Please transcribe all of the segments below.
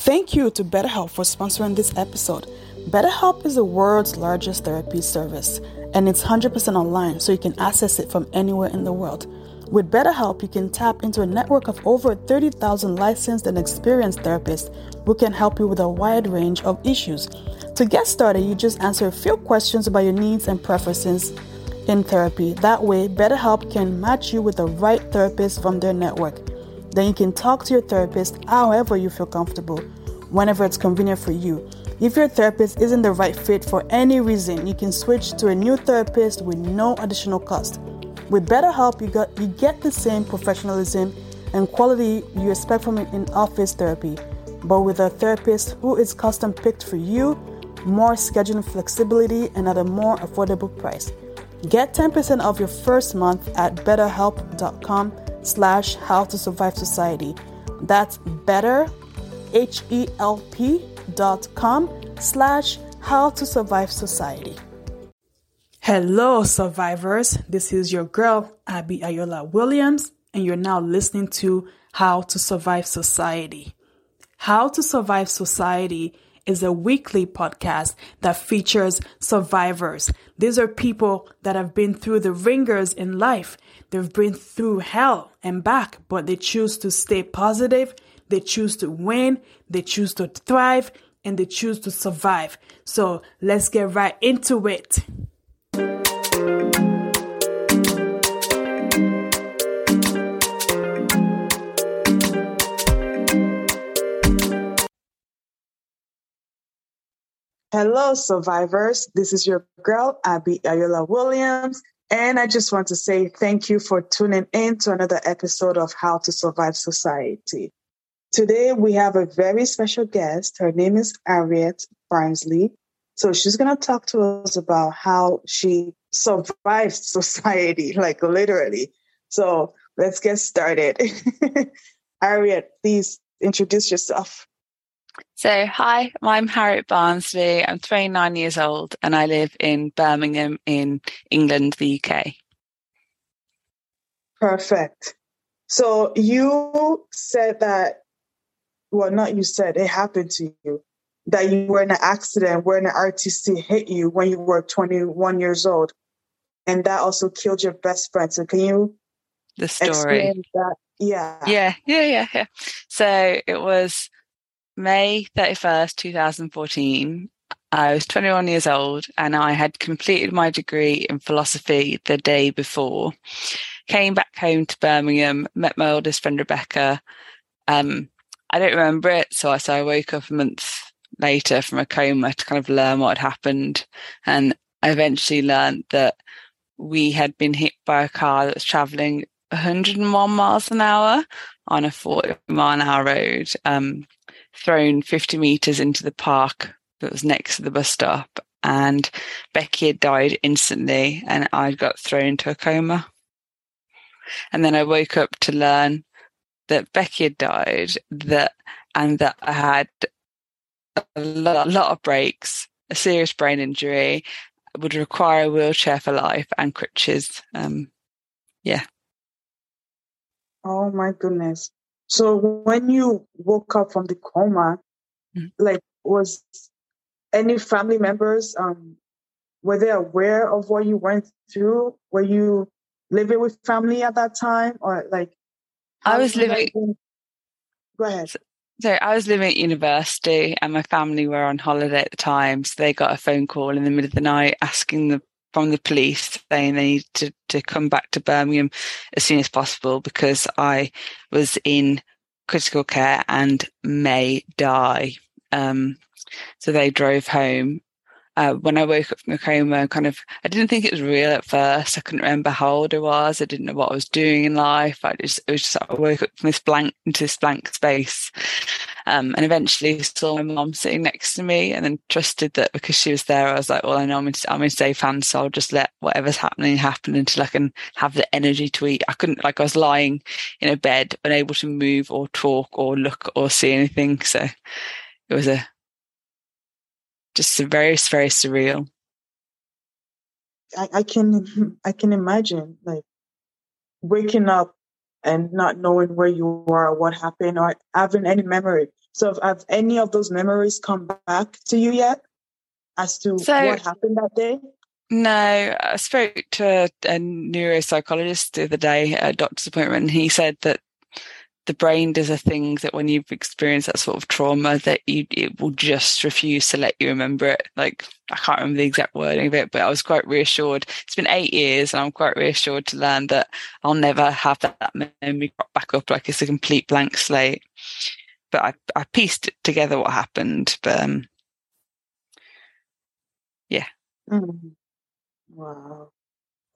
Thank you to BetterHelp for sponsoring this episode. BetterHelp is the world's largest therapy service, and it's 100% online, so you can access it from anywhere in the world. With BetterHelp, you can tap into a network of over 30,000 licensed and experienced therapists who can help you with a wide range of issues. To get started, you just answer a few questions about your needs and preferences in therapy. That way, BetterHelp can match you with the right therapist from their network. Then you can talk to your therapist however you feel comfortable, whenever it's convenient for you. If your therapist isn't the right fit for any reason, you can switch to a new therapist with no additional cost. With BetterHelp, you, got, you get the same professionalism and quality you expect from in office therapy, but with a therapist who is custom picked for you, more scheduling flexibility, and at a more affordable price. Get 10% off your first month at betterhelp.com slash how to survive society. That's better, H-E-L-P dot com slash how to survive society. Hello, survivors. This is your girl, Abby Ayola Williams, and you're now listening to How to Survive Society. How to Survive Society is a weekly podcast that features survivors. These are people that have been through the ringers in life. They've been through hell and back, but they choose to stay positive. They choose to win. They choose to thrive and they choose to survive. So let's get right into it. Hello, survivors. This is your girl, Abby Ayola Williams. And I just want to say thank you for tuning in to another episode of How to Survive Society. Today we have a very special guest. Her name is Harriet Barnsley. So she's going to talk to us about how she survives society, like literally. So let's get started. Harriet, please introduce yourself. So, hi, I'm Harriet Barnsley. I'm 29 years old and I live in Birmingham in England, the UK. Perfect. So, you said that, well, not you said, it happened to you, that you were in an accident where an RTC hit you when you were 21 years old. And that also killed your best friend. So, can you the story? That? Yeah. Yeah, yeah, yeah, yeah. So, it was May 31st, 2014, I was 21 years old and I had completed my degree in philosophy the day before. Came back home to Birmingham, met my oldest friend Rebecca. Um, I don't remember it, so I, so I woke up a month later from a coma to kind of learn what had happened. And I eventually learned that we had been hit by a car that was traveling 101 miles an hour on a 40 mile an hour road. Um, thrown 50 meters into the park that was next to the bus stop. And Becky had died instantly, and I got thrown into a coma. And then I woke up to learn that Becky had died, that and that I had a lot, a lot of breaks, a serious brain injury, would require a wheelchair for life and crutches. Um, yeah. Oh my goodness. So when you woke up from the coma, mm-hmm. like was any family members um were they aware of what you went through? Were you living with family at that time or like I was living Go ahead. So I was living at university and my family were on holiday at the time. So they got a phone call in the middle of the night asking the from the police saying they need to, to come back to Birmingham as soon as possible because I was in critical care and may die. Um, so they drove home. Uh, when I woke up from the coma, kind of, I didn't think it was real at first. I couldn't remember how old I was. I didn't know what I was doing in life. I just, it was just, I woke up from this blank into this blank space. Um, and eventually saw my mom sitting next to me and then trusted that because she was there, I was like, well, I know I'm in, I'm in safe hands. So I'll just let whatever's happening happen until I can have the energy to eat. I couldn't, like, I was lying in a bed, unable to move or talk or look or see anything. So it was a, just a very, very surreal. I, I can, I can imagine like waking up and not knowing where you are or what happened or having any memory So have any of those memories come back to you yet as to so, what happened that day? No, I spoke to a, a neuropsychologist the other day at a doctor's appointment, and he said that the brain does a thing that when you've experienced that sort of trauma that you it will just refuse to let you remember it. Like i can't remember the exact wording of it but i was quite reassured. It's been eight years and i'm quite reassured to learn that i'll never have that, that memory back up like it's a complete blank slate but i i pieced together what happened but um yeah mm. wow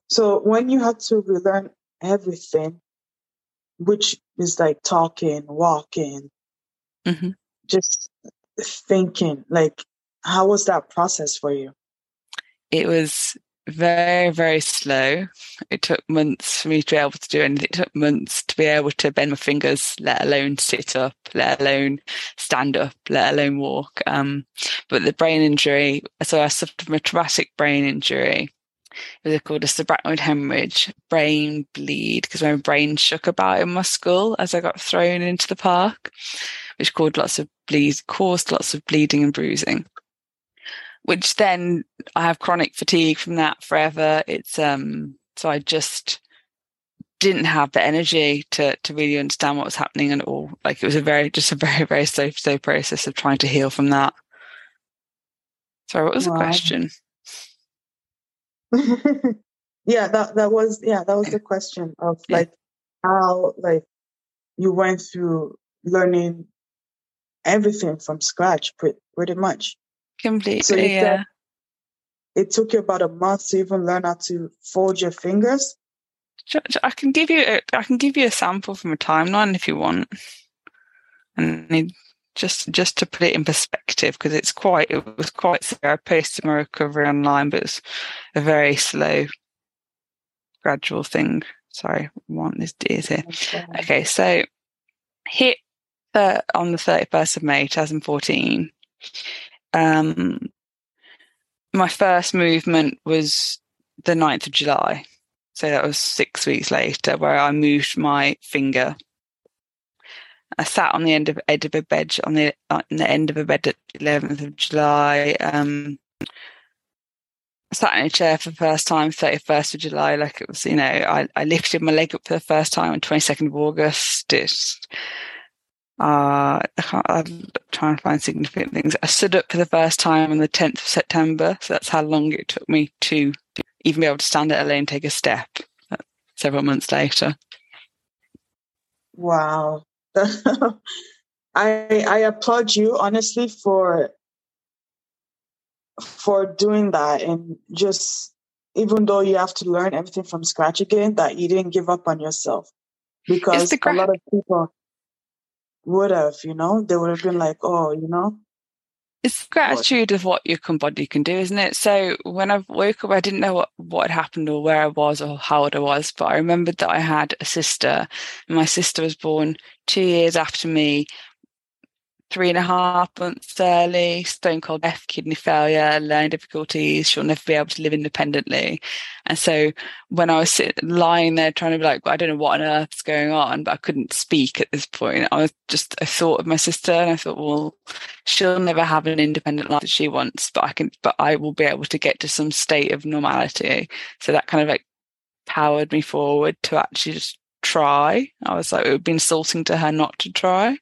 so when you had to relearn everything which is like talking, walking, mm-hmm. just thinking. Like, how was that process for you? It was very, very slow. It took months for me to be able to do anything. It took months to be able to bend my fingers, let alone sit up, let alone stand up, let alone walk. Um, but the brain injury, so I suffered from a traumatic brain injury it was called a subarachnoid hemorrhage, brain bleed, because my brain shook about in my skull as I got thrown into the park, which caused lots of bleed, caused lots of bleeding and bruising. Which then I have chronic fatigue from that forever. It's um so I just didn't have the energy to to really understand what was happening at all. Like it was a very just a very very slow slow process of trying to heal from that. Sorry, what was wow. the question? yeah, that that was yeah, that was the question of yeah. like how like you went through learning everything from scratch pretty, pretty much. Completely, so yeah. It took you about a month to even learn how to fold your fingers. I can give you a, I can give you a sample from a timeline if you want, and just just to put it in perspective because it's quite it was quite slow. I posted my recovery online, but it's a very slow, gradual thing. Sorry, want this is here. Okay. okay, so hit the, on the thirty first of May, two thousand fourteen. Um, my first movement was the 9th of July. So that was six weeks later, where I moved my finger I sat on the end of, end of a bed on the on the end of a bed at the 11th of July. Um, sat in a chair for the first time, 31st of July. Like it was, you know, I, I lifted my leg up for the first time on 22nd of August. It's, uh, I can't, I'm trying to find significant things. I stood up for the first time on the 10th of September. So that's how long it took me to even be able to stand it alone, take a step uh, several months later. Wow. I I applaud you honestly for for doing that and just even though you have to learn everything from scratch again, that you didn't give up on yourself because gra- a lot of people would have, you know, they would have been like, oh, you know. It's gratitude of what your body can do, isn't it? So when I woke up, I didn't know what, what had happened or where I was or how old I was, but I remembered that I had a sister. And my sister was born two years after me, three and a half months early, stone cold death, kidney failure, learning difficulties. She'll never be able to live independently. And so when I was sitting, lying there trying to be like, I don't know what on earth's going on, but I couldn't speak at this point. I was just, I thought of my sister and I thought, well, she'll never have an independent life that she wants, but I can, but I will be able to get to some state of normality. So that kind of like powered me forward to actually just try. I was like, it would be insulting to her not to try.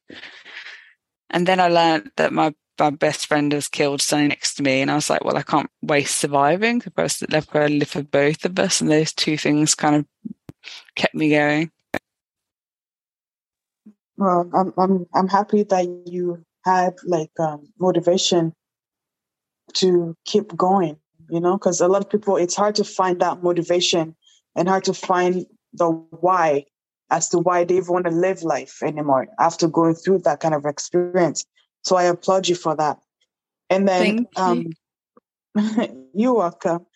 And then I learned that my my best friend was killed standing next to me, and I was like, well, I can't waste surviving. Because I've got to live for both of us, and those two things kind of kept me going. Well, I'm I'm I'm happy that you had like um, motivation to keep going. You know, because a lot of people, it's hard to find that motivation and hard to find the why as to why they even want to live life anymore after going through that kind of experience. So I applaud you for that. And then um, you. you're welcome.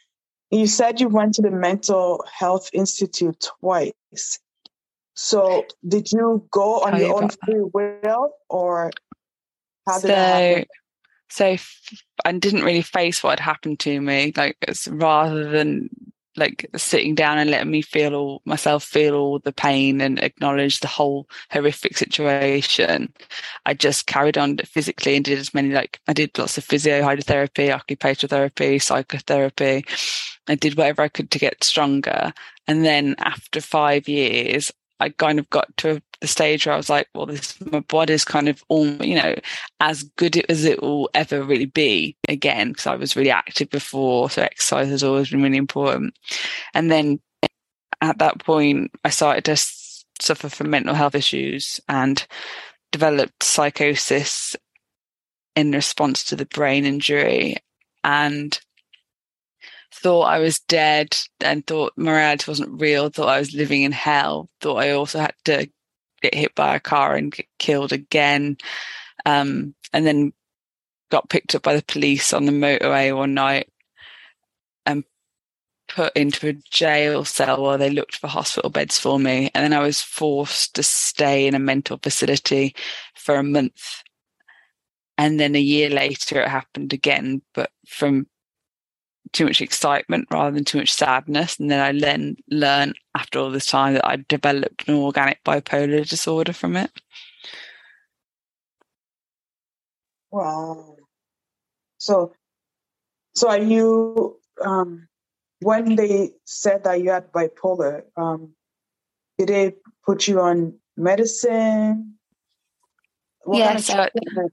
You said you went to the Mental Health Institute twice. So did you go on your own free will or how did so, that happen? So I didn't really face what had happened to me. Like, rather than like sitting down and letting me feel all myself feel all the pain and acknowledge the whole horrific situation. I just carried on physically and did as many like i did lots of physio hydrotherapy occupational therapy psychotherapy. I did whatever i could to get stronger. And then after five years i kind of got to the stage where I was like, well, this my body's kind of all you know as good as it will ever really be again because I was really active before, so exercise has always been really important. And then at that point, I started to suffer from mental health issues and developed psychosis in response to the brain injury and thought I was dead and thought morality wasn't real, thought I was living in hell, thought I also had to get hit by a car and get killed again. Um, and then got picked up by the police on the motorway one night and put into a jail cell while they looked for hospital beds for me. And then I was forced to stay in a mental facility for a month. And then a year later, it happened again, but from too much excitement rather than too much sadness. And then I then learned after all this time that I developed an organic bipolar disorder from it. Wow. So, so are you, um, when they said that you had bipolar, um, did they put you on medicine? What yes, kind of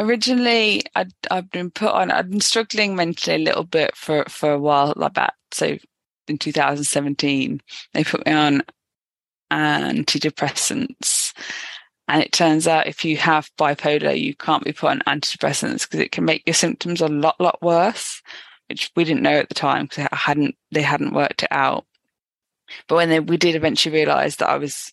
originally I'd, I'd been put on i'd been struggling mentally a little bit for for a while like that so in 2017 they put me on antidepressants. And it turns out if you have bipolar you can't be put on antidepressants because it can make your symptoms a lot lot worse which we didn't know at the time because I hadn't they hadn't worked it out. But when they, we did eventually realize that i was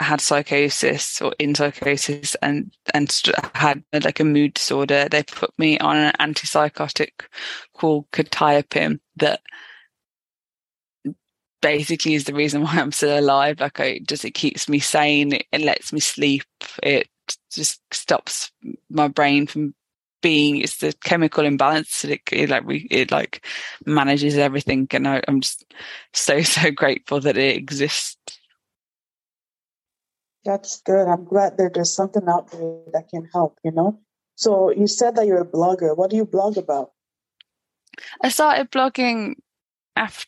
had psychosis or in psychosis and and had like a mood disorder they put me on an antipsychotic called quetiapine that basically is the reason why i'm still alive. Like I, just it keeps me sane it, it lets me sleep it just stops my brain from being it's the chemical imbalance that it, it like we it like manages everything. And I, i'm just so so grateful that it exists that's good. I'm glad that there's something out there that can help, you know? So you said that you're a blogger. What do you blog about? I started blogging after,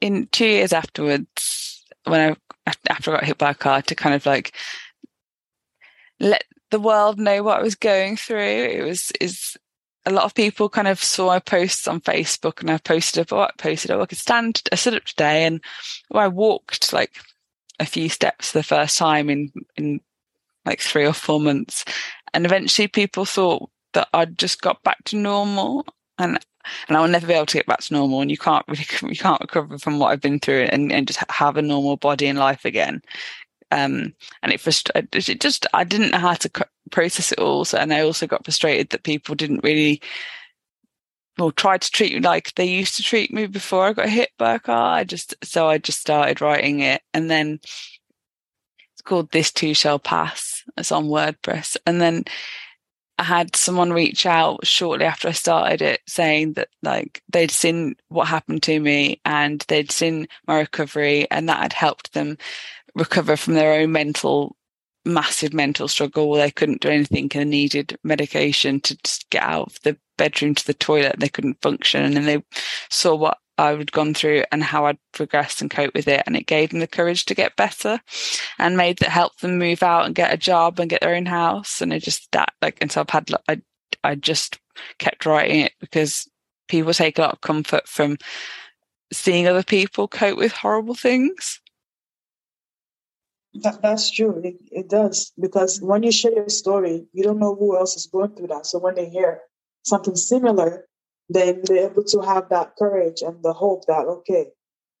in two years afterwards when I after I got hit by a car to kind of like let the world know what I was going through. It was is a lot of people kind of saw my posts on Facebook and I posted up, oh, I posted, oh, I could stand, I stood up today and I walked like a few steps the first time in in like three or four months, and eventually people thought that I'd just got back to normal, and and I will never be able to get back to normal. And you can't really you can't recover from what I've been through and and just have a normal body and life again. Um, and it frustrated. It just I didn't know how to process it all, so, and I also got frustrated that people didn't really or tried to treat me like they used to treat me before I got hit by a car. I just so I just started writing it, and then it's called "This Too Shall Pass." It's on WordPress, and then I had someone reach out shortly after I started it, saying that like they'd seen what happened to me and they'd seen my recovery, and that had helped them recover from their own mental massive mental struggle where they couldn't do anything and needed medication to just get out of the bedroom to the toilet. They couldn't function. And then they saw what I had gone through and how I'd progressed and cope with it. And it gave them the courage to get better and made that help them move out and get a job and get their own house. And it just that like, and so I've had, I, I just kept writing it because people take a lot of comfort from seeing other people cope with horrible things. That, that's true. It, it does because when you share your story, you don't know who else is going through that. So when they hear something similar, then they're able to have that courage and the hope that okay,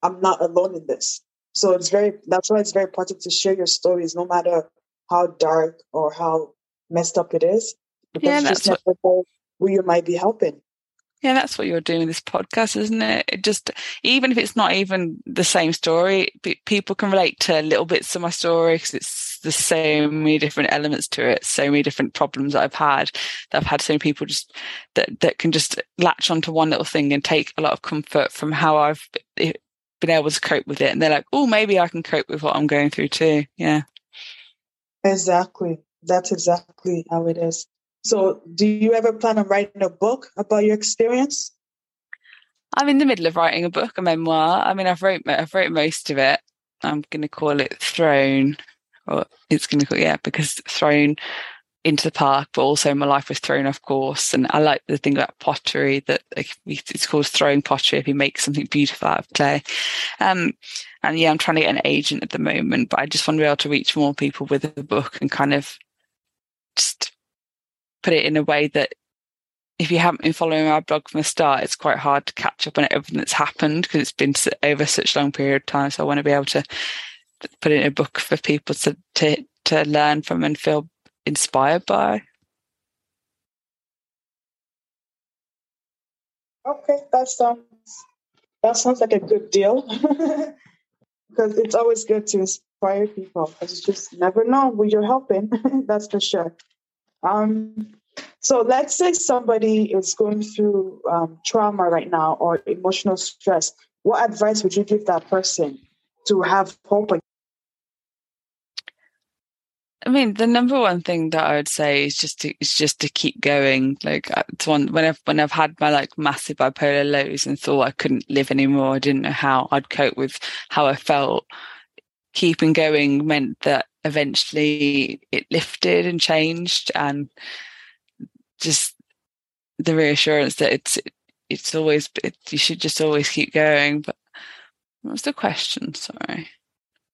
I'm not alone in this. So it's very that's why it's very important to share your stories, no matter how dark or how messed up it is, because yeah, you just never know who you might be helping. Yeah, that's what you're doing with this podcast, isn't it? It just, even if it's not even the same story, people can relate to little bits of my story because it's there's so many different elements to it, so many different problems that I've had that I've had so many people just that that can just latch onto one little thing and take a lot of comfort from how I've been able to cope with it, and they're like, oh, maybe I can cope with what I'm going through too. Yeah, exactly. That's exactly how it is. So, do you ever plan on writing a book about your experience? I'm in the middle of writing a book, a memoir. I mean, I've wrote I've wrote most of it. I'm going to call it Thrown, or it's going to call yeah because thrown into the park, but also my life was thrown off course. And I like the thing about pottery that it's called throwing pottery if you make something beautiful out of clay. Um, and yeah, I'm trying to get an agent at the moment, but I just want to be able to reach more people with the book and kind of just put it in a way that if you haven't been following our blog from the start, it's quite hard to catch up on everything that's happened because it's been over such a long period of time. So I want to be able to put it in a book for people to to, to learn from and feel inspired by. Okay, that sounds that sounds like a good deal because it's always good to inspire people because you just never know who you're helping. That's for sure. Um, so let's say somebody is going through um, trauma right now or emotional stress. What advice would you give that person to have hope? I mean, the number one thing that I would say is just to is just to keep going. Like it's one when I've when I've had my like massive bipolar lows and thought I couldn't live anymore, I didn't know how I'd cope with how I felt. Keeping going meant that eventually it lifted and changed and just the reassurance that it's it's always it, you should just always keep going but what's the question? Sorry.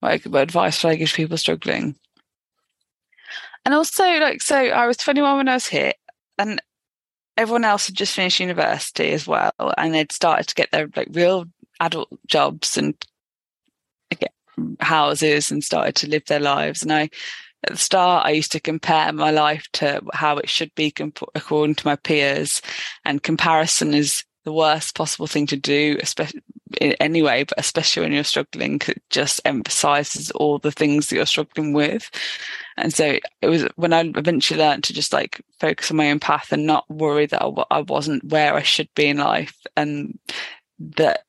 Like what advice would i give people struggling? And also like so i was 21 when i was here and everyone else had just finished university as well and they'd started to get their like real adult jobs and get houses and started to live their lives and i at the start, I used to compare my life to how it should be comp- according to my peers, and comparison is the worst possible thing to do, especially anyway, but especially when you're struggling, it just emphasizes all the things that you're struggling with. And so it was when I eventually learned to just like focus on my own path and not worry that I, I wasn't where I should be in life and that,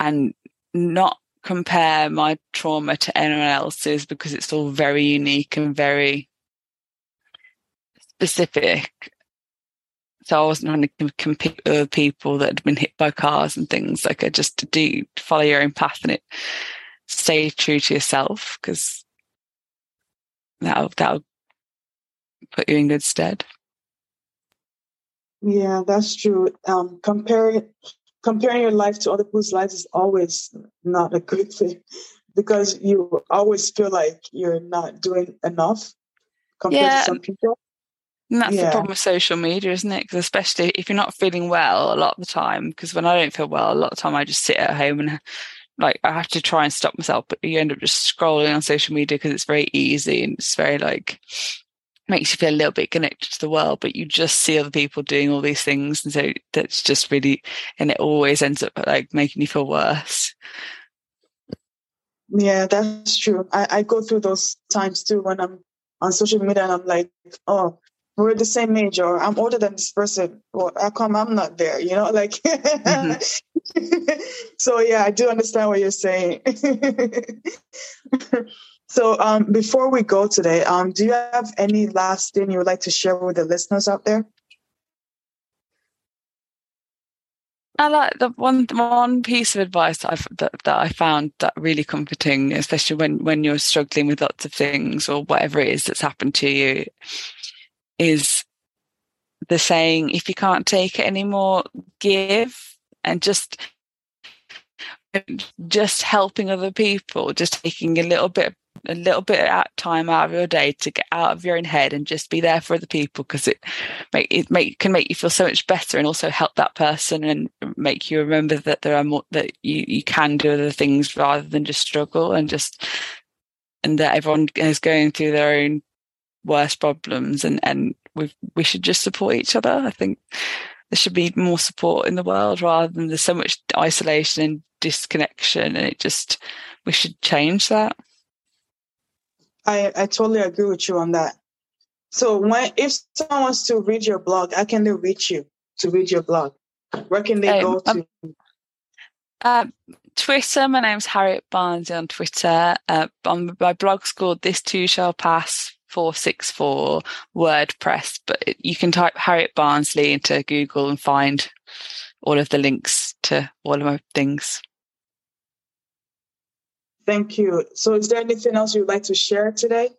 and not compare my trauma to anyone else's because it's all very unique and very specific. So I wasn't trying to compete with people that had been hit by cars and things. Like I just do follow your own path and it stay true to yourself because that'll that'll put you in good stead. Yeah, that's true. Um, compare comparing your life to other people's lives is always not a good thing because you always feel like you're not doing enough compared yeah. to some people. And that's yeah. the problem with social media, isn't it? Because especially if you're not feeling well a lot of the time, because when I don't feel well, a lot of the time I just sit at home and like I have to try and stop myself, but you end up just scrolling on social media because it's very easy and it's very like makes you feel a little bit connected to the world, but you just see other people doing all these things. And so that's just really, and it always ends up like making you feel worse. Yeah, that's true. I, I go through those times too when I'm on social media and I'm like, oh, we're the same age or I'm older than this person. Well, how come I'm not there? You know, like, mm-hmm. so yeah, I do understand what you're saying. So um, before we go today, um, do you have any last thing you would like to share with the listeners out there? I like the one one piece of advice that, I've, that that I found that really comforting, especially when when you're struggling with lots of things or whatever it is that's happened to you, is the saying: "If you can't take it anymore, give." And just just helping other people, just taking a little bit a little bit of time out of your day to get out of your own head and just be there for other people because it make it make can make you feel so much better and also help that person and make you remember that there are more that you you can do other things rather than just struggle and just and that everyone is going through their own worst problems and and we we should just support each other. I think there should be more support in the world rather than there's so much isolation and disconnection and it just we should change that i i totally agree with you on that so when if someone wants to read your blog how can they reach you to read your blog where can they um, go to uh, Twitter, my name's Harriet Barnsley on Twitter. Uh, on my blog's called This Too Shall Pass 464 WordPress, but you can type Harriet Barnsley into Google and find all of the links to all of my things. Thank you. So, is there anything else you'd like to share today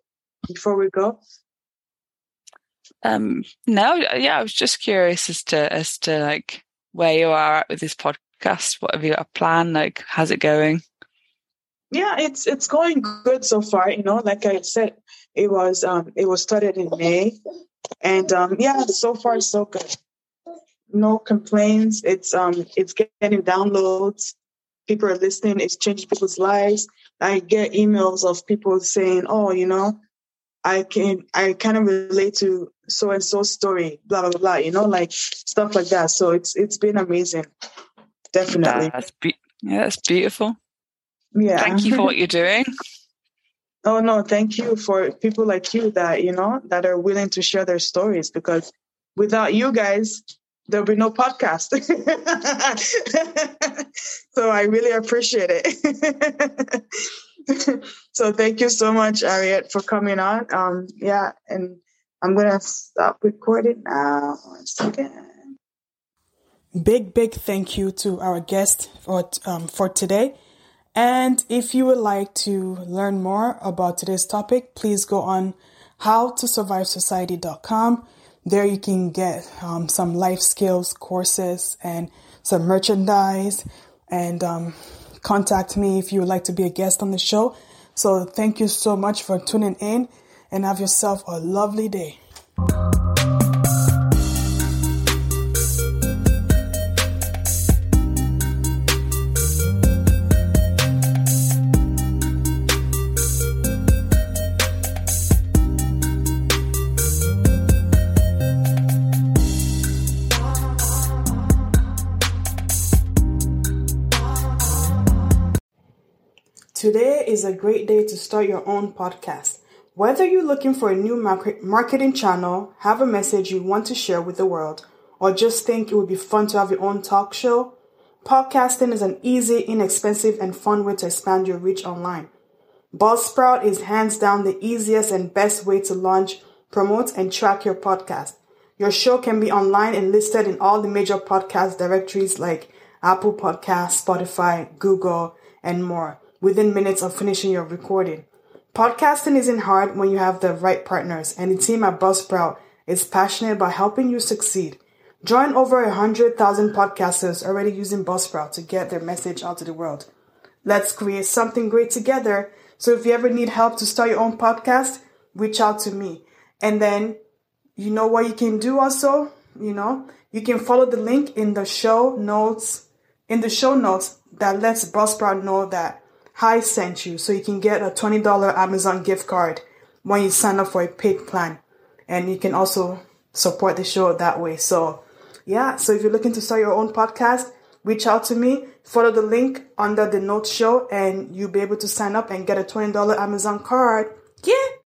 before we go? Um, no, yeah, I was just curious as to as to like where you are at with this podcast. What have you got a plan? Like, how's it going? Yeah, it's it's going good so far. You know, like I said, it was um it was started in May, and um yeah, so far so good. No complaints. It's um it's getting downloads. People are listening. It's changing people's lives. I get emails of people saying, "Oh, you know, I can I kind of relate to so and so story, blah blah blah." You know, like stuff like that. So it's it's been amazing. Definitely. That's be- yeah, that's beautiful. Yeah. Thank you for what you're doing. oh no, thank you for people like you that, you know, that are willing to share their stories because without you guys, there'll be no podcast. so I really appreciate it. so thank you so much, Harriet, for coming on. Um, yeah, and I'm gonna stop recording now. One second. Big, big thank you to our guest for um, for today. And if you would like to learn more about today's topic, please go on howtosurvivesociety.com. There you can get um, some life skills courses and some merchandise and um, contact me if you would like to be a guest on the show. So thank you so much for tuning in and have yourself a lovely day. Today is a great day to start your own podcast. Whether you're looking for a new market marketing channel, have a message you want to share with the world, or just think it would be fun to have your own talk show, podcasting is an easy, inexpensive, and fun way to expand your reach online. Buzzsprout is hands down the easiest and best way to launch, promote, and track your podcast. Your show can be online and listed in all the major podcast directories like Apple Podcasts, Spotify, Google, and more within minutes of finishing your recording. Podcasting isn't hard when you have the right partners, and the team at Buzzsprout is passionate about helping you succeed. Join over 100,000 podcasters already using Buzzsprout to get their message out to the world. Let's create something great together. So if you ever need help to start your own podcast, reach out to me. And then you know what you can do also? You know, you can follow the link in the show notes, in the show notes that lets Buzzsprout know that Hi sent you so you can get a $20 Amazon gift card when you sign up for a paid plan. And you can also support the show that way. So, yeah, so if you're looking to start your own podcast, reach out to me, follow the link under the notes show, and you'll be able to sign up and get a $20 Amazon card. Yeah.